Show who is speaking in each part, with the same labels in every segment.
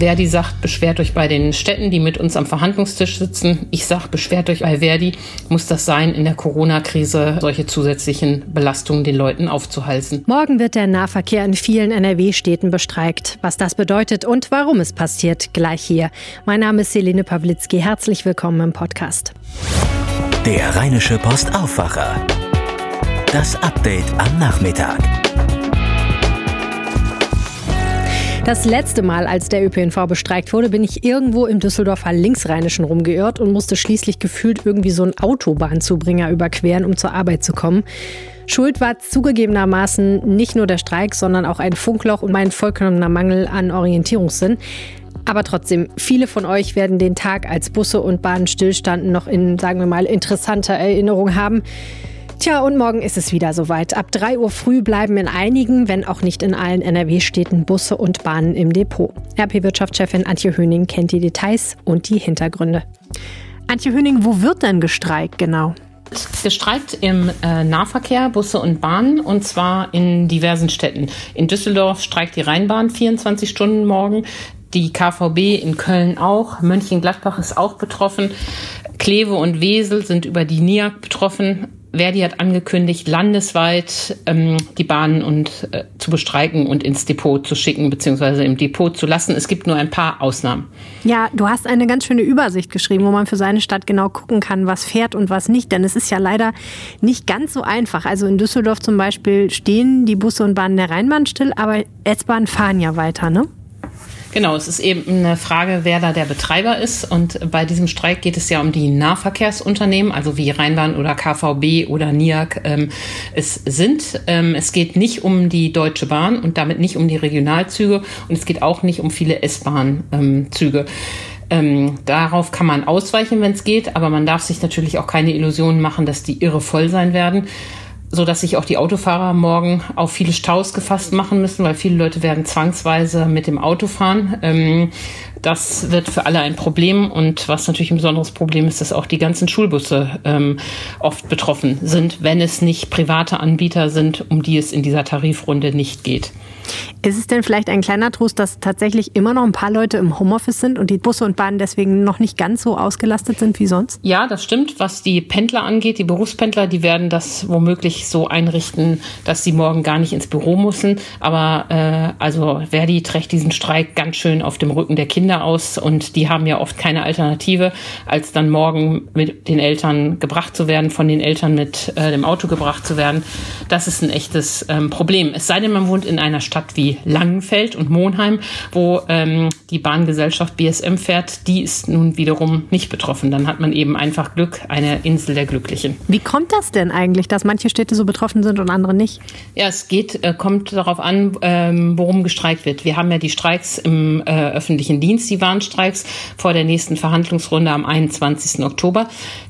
Speaker 1: Verdi sagt, beschwert euch bei den Städten, die mit uns am Verhandlungstisch sitzen. Ich sage, beschwert euch bei Verdi. Muss das sein, in der Corona-Krise solche zusätzlichen Belastungen den Leuten aufzuhalsen?
Speaker 2: Morgen wird der Nahverkehr in vielen NRW-Städten bestreikt. Was das bedeutet und warum es passiert, gleich hier. Mein Name ist Selene Pawlitzki. Herzlich willkommen im Podcast.
Speaker 3: Der Rheinische Post Aufwacher. Das Update am Nachmittag.
Speaker 2: Das letzte Mal, als der ÖPNV bestreikt wurde, bin ich irgendwo im Düsseldorfer Linksrheinischen rumgeirrt und musste schließlich gefühlt irgendwie so einen Autobahnzubringer überqueren, um zur Arbeit zu kommen. Schuld war zugegebenermaßen nicht nur der Streik, sondern auch ein Funkloch und mein vollkommener Mangel an Orientierungssinn. Aber trotzdem, viele von euch werden den Tag, als Busse und Bahnen stillstanden, noch in, sagen wir mal, interessanter Erinnerung haben. Tja, und morgen ist es wieder soweit. Ab 3 Uhr früh bleiben in einigen, wenn auch nicht in allen NRW-Städten Busse und Bahnen im Depot. RP-Wirtschaftschefin Antje Höning kennt die Details und die Hintergründe. Antje Höning, wo wird denn gestreikt genau?
Speaker 1: Gestreikt im äh, Nahverkehr, Busse und Bahnen, und zwar in diversen Städten. In Düsseldorf streikt die Rheinbahn 24 Stunden morgen, die KVB in Köln auch, Mönchengladbach ist auch betroffen, Kleve und Wesel sind über die NIAG betroffen. Verdi hat angekündigt, landesweit ähm, die Bahnen und, äh, zu bestreiken und ins Depot zu schicken, beziehungsweise im Depot zu lassen. Es gibt nur ein paar Ausnahmen.
Speaker 2: Ja, du hast eine ganz schöne Übersicht geschrieben, wo man für seine Stadt genau gucken kann, was fährt und was nicht. Denn es ist ja leider nicht ganz so einfach. Also in Düsseldorf zum Beispiel stehen die Busse und Bahnen der Rheinbahn still, aber S-Bahn fahren ja weiter, ne?
Speaker 1: Genau, es ist eben eine Frage, wer da der Betreiber ist. Und bei diesem Streik geht es ja um die Nahverkehrsunternehmen, also wie Rheinbahn oder KVB oder NIAG ähm, es sind. Ähm, es geht nicht um die Deutsche Bahn und damit nicht um die Regionalzüge und es geht auch nicht um viele S-Bahn-Züge. Ähm, darauf kann man ausweichen, wenn es geht, aber man darf sich natürlich auch keine Illusionen machen, dass die irre voll sein werden so dass sich auch die Autofahrer morgen auf viele Staus gefasst machen müssen, weil viele Leute werden zwangsweise mit dem Auto fahren. Ähm, das wird für alle ein Problem und was natürlich ein besonderes Problem ist, dass auch die ganzen Schulbusse ähm, oft betroffen sind, wenn es nicht private Anbieter sind, um die es in dieser Tarifrunde nicht geht.
Speaker 2: Ist es denn vielleicht ein kleiner Trost, dass tatsächlich immer noch ein paar Leute im Homeoffice sind und die Busse und Bahnen deswegen noch nicht ganz so ausgelastet sind wie sonst?
Speaker 1: Ja, das stimmt. Was die Pendler angeht, die Berufspendler, die werden das womöglich so einrichten, dass sie morgen gar nicht ins Büro müssen. Aber äh, also Verdi trägt diesen Streik ganz schön auf dem Rücken der Kinder aus und die haben ja oft keine Alternative, als dann morgen mit den Eltern gebracht zu werden, von den Eltern mit äh, dem Auto gebracht zu werden. Das ist ein echtes ähm, Problem. Es sei denn, man wohnt in einer Stadt Stadt wie Langenfeld und Monheim, wo ähm, die Bahngesellschaft BSM fährt, die ist nun wiederum nicht betroffen. Dann hat man eben einfach Glück, eine Insel der Glücklichen.
Speaker 2: Wie kommt das denn eigentlich, dass manche Städte so betroffen sind und andere nicht?
Speaker 1: Ja, es geht, äh, kommt darauf an, ähm, worum gestreikt wird. Wir haben ja die Streiks im äh, öffentlichen Dienst, die Warnstreiks vor der nächsten Verhandlungsrunde am 21. Oktober.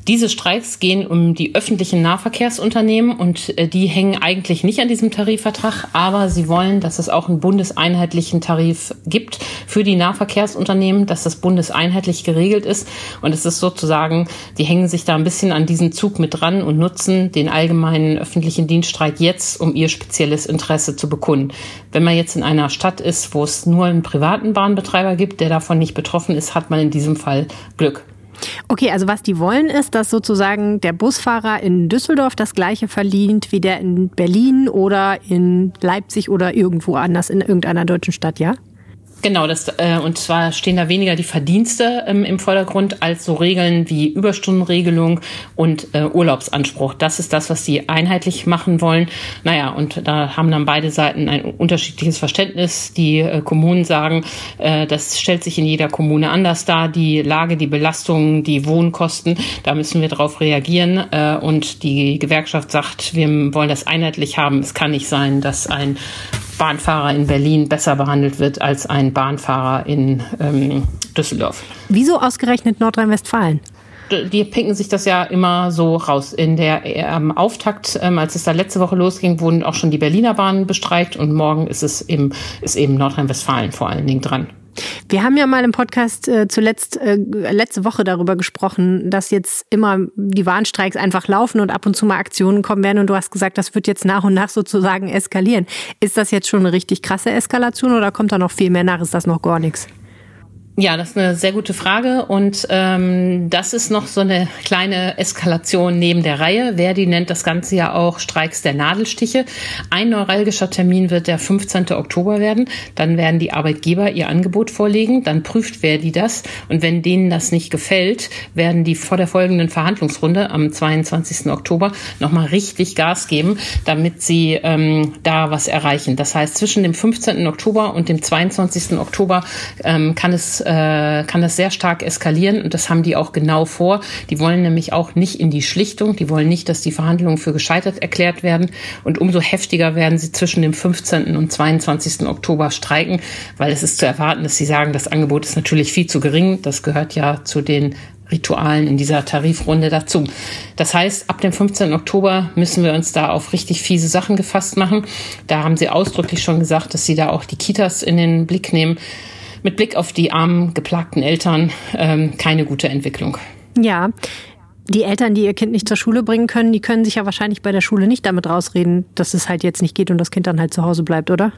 Speaker 1: Diese Streiks gehen um die öffentlichen Nahverkehrsunternehmen und äh, die hängen eigentlich nicht an diesem Tarifvertrag, aber sie wollen, dass es auch einen bundeseinheitlichen Tarif gibt für die Nahverkehrsunternehmen, dass das bundeseinheitlich geregelt ist. Und es ist sozusagen, die hängen sich da ein bisschen an diesen Zug mit dran und nutzen den allgemeinen öffentlichen Dienststreik jetzt, um ihr spezielles Interesse zu bekunden. Wenn man jetzt in einer Stadt ist, wo es nur einen privaten Bahnbetreiber gibt, der davon nicht betroffen ist, hat man in diesem Fall Glück.
Speaker 2: Okay, also was die wollen ist, dass sozusagen der Busfahrer in Düsseldorf das gleiche verdient wie der in Berlin oder in Leipzig oder irgendwo anders in irgendeiner deutschen Stadt, ja?
Speaker 1: Genau, das, äh, und zwar stehen da weniger die Verdienste ähm, im Vordergrund als so Regeln wie Überstundenregelung und äh, Urlaubsanspruch. Das ist das, was sie einheitlich machen wollen. Naja, und da haben dann beide Seiten ein unterschiedliches Verständnis. Die äh, Kommunen sagen, äh, das stellt sich in jeder Kommune anders dar. Die Lage, die Belastungen, die Wohnkosten, da müssen wir darauf reagieren. Äh, und die Gewerkschaft sagt, wir wollen das einheitlich haben. Es kann nicht sein, dass ein Bahnfahrer in Berlin besser behandelt wird als ein Bahnfahrer in ähm, Düsseldorf.
Speaker 2: Wieso ausgerechnet Nordrhein-Westfalen?
Speaker 1: die picken sich das ja immer so raus. In der ähm, Auftakt, ähm, als es da letzte Woche losging, wurden auch schon die Berliner Bahnen bestreikt und morgen ist es eben, ist eben Nordrhein-Westfalen vor allen Dingen dran.
Speaker 2: Wir haben ja mal im Podcast äh, zuletzt äh, letzte Woche darüber gesprochen, dass jetzt immer die Warnstreiks einfach laufen und ab und zu mal Aktionen kommen werden. Und du hast gesagt, das wird jetzt nach und nach sozusagen eskalieren. Ist das jetzt schon eine richtig krasse Eskalation oder kommt da noch viel mehr nach? Ist das noch gar nichts?
Speaker 1: Ja, das ist eine sehr gute Frage und ähm, das ist noch so eine kleine Eskalation neben der Reihe. Verdi nennt das Ganze ja auch Streiks der Nadelstiche. Ein neuralgischer Termin wird der 15. Oktober werden. Dann werden die Arbeitgeber ihr Angebot vorlegen. Dann prüft Verdi das und wenn denen das nicht gefällt, werden die vor der folgenden Verhandlungsrunde am 22. Oktober nochmal richtig Gas geben, damit sie ähm, da was erreichen. Das heißt, zwischen dem 15. Oktober und dem 22. Oktober ähm, kann es äh, kann das sehr stark eskalieren und das haben die auch genau vor. Die wollen nämlich auch nicht in die Schlichtung, die wollen nicht, dass die Verhandlungen für gescheitert erklärt werden und umso heftiger werden sie zwischen dem 15. und 22. Oktober streiken, weil es ist zu erwarten, dass sie sagen, das Angebot ist natürlich viel zu gering. Das gehört ja zu den Ritualen in dieser Tarifrunde dazu. Das heißt, ab dem 15. Oktober müssen wir uns da auf richtig fiese Sachen gefasst machen. Da haben sie ausdrücklich schon gesagt, dass sie da auch die Kitas in den Blick nehmen mit Blick auf die armen, geplagten Eltern ähm, keine gute Entwicklung.
Speaker 2: Ja. Die Eltern, die ihr Kind nicht zur Schule bringen können, die können sich ja wahrscheinlich bei der Schule nicht damit rausreden, dass es halt jetzt nicht geht und das Kind dann halt zu Hause bleibt, oder?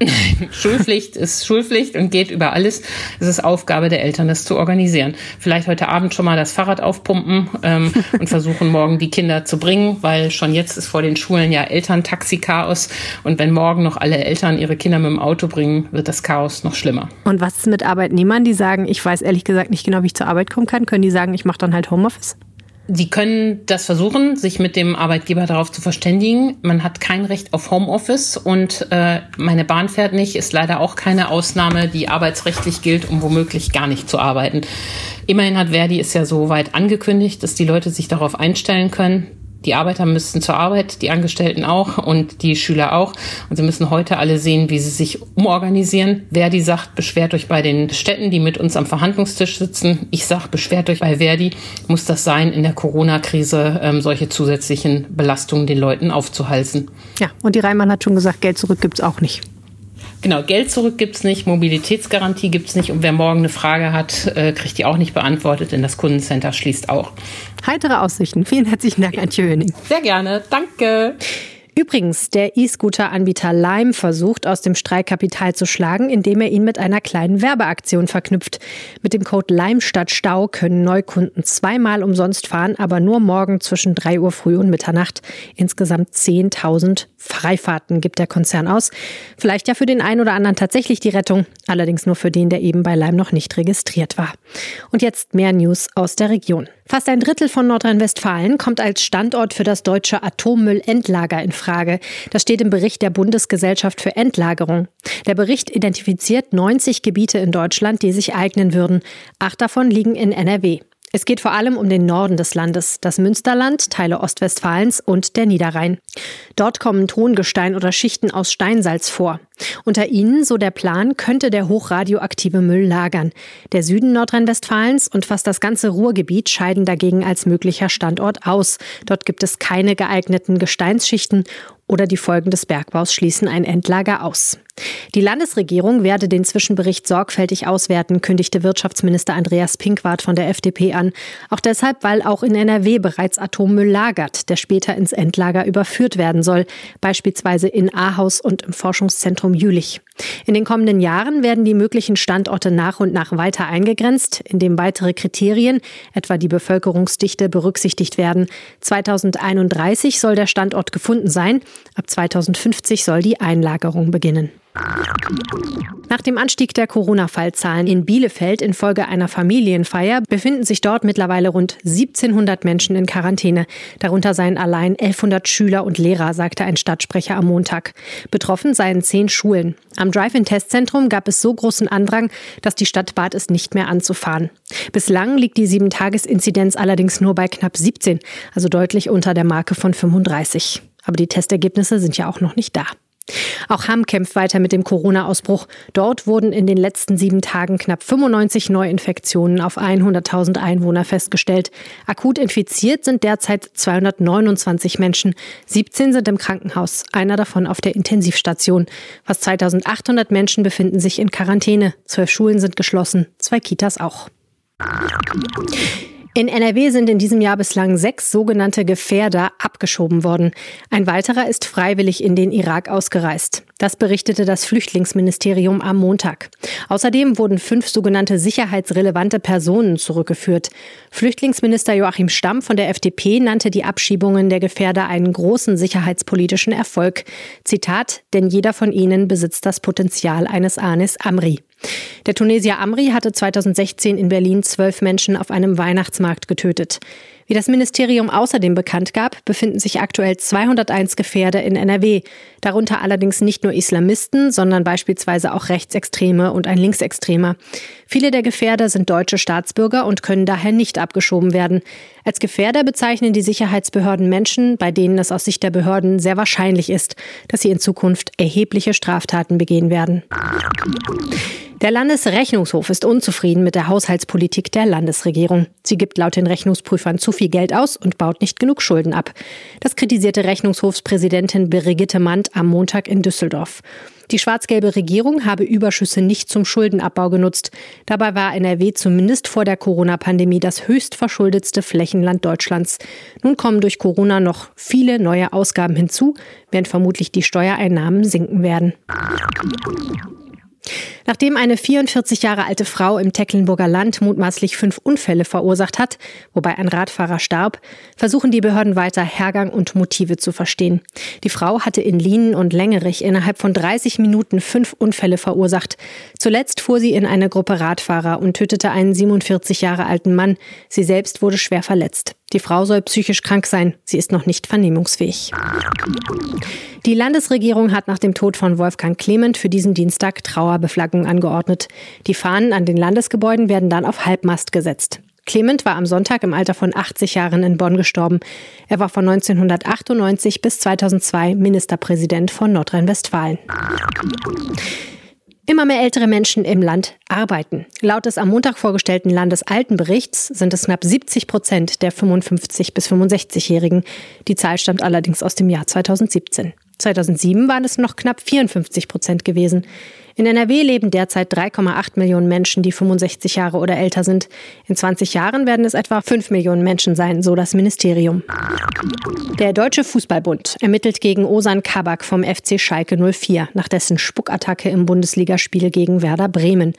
Speaker 1: Schulpflicht ist Schulpflicht und geht über alles. Es ist Aufgabe der Eltern, das zu organisieren. Vielleicht heute Abend schon mal das Fahrrad aufpumpen ähm, und versuchen, morgen die Kinder zu bringen, weil schon jetzt ist vor den Schulen ja Elterntaxi-Chaos. Und wenn morgen noch alle Eltern ihre Kinder mit dem Auto bringen, wird das Chaos noch schlimmer.
Speaker 2: Und was ist mit Arbeitnehmern, die sagen, ich weiß ehrlich gesagt nicht genau, wie ich zur Arbeit kommen kann? Können die sagen, ich mache dann halt Homeoffice?
Speaker 1: Sie können das versuchen, sich mit dem Arbeitgeber darauf zu verständigen. Man hat kein Recht auf Homeoffice und äh, meine Bahn fährt nicht, ist leider auch keine Ausnahme, die arbeitsrechtlich gilt, um womöglich gar nicht zu arbeiten. Immerhin hat Verdi es ja so weit angekündigt, dass die Leute sich darauf einstellen können. Die Arbeiter müssten zur Arbeit, die Angestellten auch und die Schüler auch. Und sie müssen heute alle sehen, wie sie sich umorganisieren. Verdi sagt, beschwert euch bei den Städten, die mit uns am Verhandlungstisch sitzen. Ich sage, beschwert euch bei Verdi. Muss das sein, in der Corona-Krise ähm, solche zusätzlichen Belastungen den Leuten aufzuhalsen?
Speaker 2: Ja, und die Reimann hat schon gesagt, Geld zurück gibt's auch nicht.
Speaker 1: Genau, Geld zurück gibt's nicht, Mobilitätsgarantie gibt's nicht und wer morgen eine Frage hat, äh, kriegt die auch nicht beantwortet, denn das Kundencenter schließt auch.
Speaker 2: Heitere Aussichten. Vielen herzlichen Dank, Antje Höning.
Speaker 1: Sehr gerne. Danke.
Speaker 2: Übrigens, der E-Scooter-Anbieter Lime versucht, aus dem Streik Kapital zu schlagen, indem er ihn mit einer kleinen Werbeaktion verknüpft. Mit dem Code Lime statt Stau können Neukunden zweimal umsonst fahren, aber nur morgen zwischen 3 Uhr früh und Mitternacht. Insgesamt 10.000 Freifahrten gibt der Konzern aus. Vielleicht ja für den einen oder anderen tatsächlich die Rettung, allerdings nur für den, der eben bei Lime noch nicht registriert war. Und jetzt mehr News aus der Region. Fast ein Drittel von Nordrhein-Westfalen kommt als Standort für das deutsche Atommüllendlager in Frage. Das steht im Bericht der Bundesgesellschaft für Endlagerung. Der Bericht identifiziert 90 Gebiete in Deutschland, die sich eignen würden. Acht davon liegen in NRW. Es geht vor allem um den Norden des Landes, das Münsterland, Teile Ostwestfalens und der Niederrhein. Dort kommen Tongestein oder Schichten aus Steinsalz vor. Unter ihnen, so der Plan, könnte der hochradioaktive Müll lagern. Der Süden Nordrhein-Westfalens und fast das ganze Ruhrgebiet scheiden dagegen als möglicher Standort aus. Dort gibt es keine geeigneten Gesteinsschichten oder die Folgen des Bergbaus schließen ein Endlager aus. Die Landesregierung werde den Zwischenbericht sorgfältig auswerten, kündigte Wirtschaftsminister Andreas Pinkwart von der FDP an. Auch deshalb, weil auch in NRW bereits Atommüll lagert, der später ins Endlager überführt werden soll, beispielsweise in Ahaus und im Forschungszentrum Jülich. In den kommenden Jahren werden die möglichen Standorte nach und nach weiter eingegrenzt, indem weitere Kriterien, etwa die Bevölkerungsdichte, berücksichtigt werden. 2031 soll der Standort gefunden sein. Ab 2050 soll die Einlagerung beginnen. Nach dem Anstieg der Corona-Fallzahlen in Bielefeld infolge einer Familienfeier befinden sich dort mittlerweile rund 1700 Menschen in Quarantäne. Darunter seien allein 1100 Schüler und Lehrer, sagte ein Stadtsprecher am Montag. Betroffen seien zehn Schulen. Am Drive-In-Testzentrum gab es so großen Andrang, dass die Stadt bat es nicht mehr anzufahren. Bislang liegt die Sieben-Tages-Inzidenz allerdings nur bei knapp 17, also deutlich unter der Marke von 35. Aber die Testergebnisse sind ja auch noch nicht da. Auch Hamm kämpft weiter mit dem Corona-Ausbruch. Dort wurden in den letzten sieben Tagen knapp 95 Neuinfektionen auf 100.000 Einwohner festgestellt. Akut infiziert sind derzeit 229 Menschen. 17 sind im Krankenhaus, einer davon auf der Intensivstation. Fast 2800 Menschen befinden sich in Quarantäne. Zwölf Schulen sind geschlossen, zwei Kitas auch. In NRW sind in diesem Jahr bislang sechs sogenannte Gefährder abgeschoben worden. Ein weiterer ist freiwillig in den Irak ausgereist. Das berichtete das Flüchtlingsministerium am Montag. Außerdem wurden fünf sogenannte sicherheitsrelevante Personen zurückgeführt. Flüchtlingsminister Joachim Stamm von der FDP nannte die Abschiebungen der Gefährder einen großen sicherheitspolitischen Erfolg. Zitat, denn jeder von ihnen besitzt das Potenzial eines Anis Amri. Der Tunesier Amri hatte 2016 in Berlin zwölf Menschen auf einem Weihnachtsmarkt getötet. Wie das Ministerium außerdem bekannt gab, befinden sich aktuell 201 Gefährder in NRW, darunter allerdings nicht nur Islamisten, sondern beispielsweise auch Rechtsextreme und ein Linksextremer. Viele der Gefährder sind deutsche Staatsbürger und können daher nicht abgeschoben werden. Als Gefährder bezeichnen die Sicherheitsbehörden Menschen, bei denen es aus Sicht der Behörden sehr wahrscheinlich ist, dass sie in Zukunft erhebliche Straftaten begehen werden. Der Landesrechnungshof ist unzufrieden mit der Haushaltspolitik der Landesregierung. Sie gibt laut den Rechnungsprüfern zu viel Geld aus und baut nicht genug Schulden ab. Das kritisierte Rechnungshofspräsidentin Brigitte Mandt am Montag in Düsseldorf. Die schwarz-gelbe Regierung habe Überschüsse nicht zum Schuldenabbau genutzt. Dabei war NRW zumindest vor der Corona-Pandemie das höchst verschuldetste Flächenland Deutschlands. Nun kommen durch Corona noch viele neue Ausgaben hinzu, während vermutlich die Steuereinnahmen sinken werden. Nachdem eine 44 Jahre alte Frau im Tecklenburger Land mutmaßlich fünf Unfälle verursacht hat, wobei ein Radfahrer starb, versuchen die Behörden weiter Hergang und Motive zu verstehen. Die Frau hatte in Lienen und Längerich innerhalb von 30 Minuten fünf Unfälle verursacht. Zuletzt fuhr sie in eine Gruppe Radfahrer und tötete einen 47 Jahre alten Mann. Sie selbst wurde schwer verletzt. Die Frau soll psychisch krank sein. Sie ist noch nicht vernehmungsfähig. Die Landesregierung hat nach dem Tod von Wolfgang Clement für diesen Dienstag Trauerbeflaggung angeordnet. Die Fahnen an den Landesgebäuden werden dann auf Halbmast gesetzt. Clement war am Sonntag im Alter von 80 Jahren in Bonn gestorben. Er war von 1998 bis 2002 Ministerpräsident von Nordrhein-Westfalen. Immer mehr ältere Menschen im Land arbeiten. Laut des am Montag vorgestellten Landesaltenberichts sind es knapp 70 Prozent der 55 bis 65-Jährigen. Die Zahl stammt allerdings aus dem Jahr 2017. 2007 waren es noch knapp 54 Prozent gewesen. In NRW leben derzeit 3,8 Millionen Menschen, die 65 Jahre oder älter sind. In 20 Jahren werden es etwa 5 Millionen Menschen sein, so das Ministerium. Der Deutsche Fußballbund ermittelt gegen Osan Kabak vom FC Schalke 04 nach dessen Spuckattacke im Bundesligaspiel gegen Werder Bremen.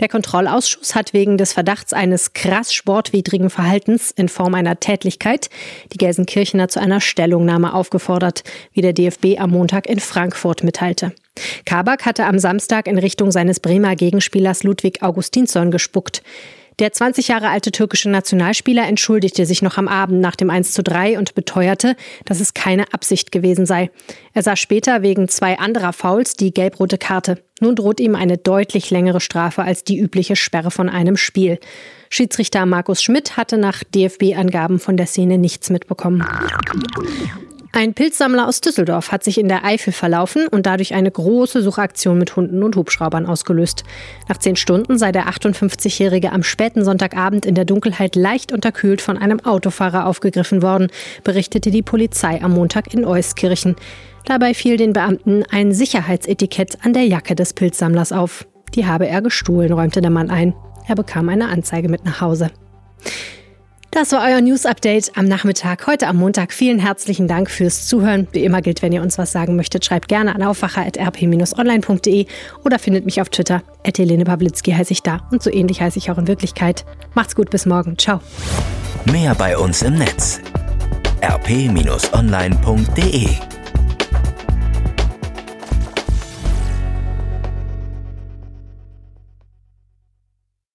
Speaker 2: Der Kontrollausschuss hat wegen des Verdachts eines krass sportwidrigen Verhaltens in Form einer Tätlichkeit die Gelsenkirchener zu einer Stellungnahme aufgefordert, wie der DFB am Montag in Frankfurt mitteilte. Kabak hatte am Samstag in Richtung seines Bremer Gegenspielers Ludwig Augustinsson gespuckt. Der 20 Jahre alte türkische Nationalspieler entschuldigte sich noch am Abend nach dem 1 zu 3 und beteuerte, dass es keine Absicht gewesen sei. Er sah später wegen zwei anderer Fouls die gelb-rote Karte. Nun droht ihm eine deutlich längere Strafe als die übliche Sperre von einem Spiel. Schiedsrichter Markus Schmidt hatte nach DFB-Angaben von der Szene nichts mitbekommen. Ein Pilzsammler aus Düsseldorf hat sich in der Eifel verlaufen und dadurch eine große Suchaktion mit Hunden und Hubschraubern ausgelöst. Nach zehn Stunden sei der 58-Jährige am späten Sonntagabend in der Dunkelheit leicht unterkühlt von einem Autofahrer aufgegriffen worden, berichtete die Polizei am Montag in Euskirchen. Dabei fiel den Beamten ein Sicherheitsetikett an der Jacke des Pilzsammlers auf. Die habe er gestohlen, räumte der Mann ein. Er bekam eine Anzeige mit nach Hause. Das war euer News Update am Nachmittag, heute am Montag. Vielen herzlichen Dank fürs Zuhören. Wie immer gilt, wenn ihr uns was sagen möchtet, schreibt gerne an aufwacher.rp-online.de oder findet mich auf Twitter. Helene Pawlitzki heiße ich da und so ähnlich heiße ich auch in Wirklichkeit. Macht's gut, bis morgen. Ciao.
Speaker 3: Mehr bei uns im Netz rp-online.de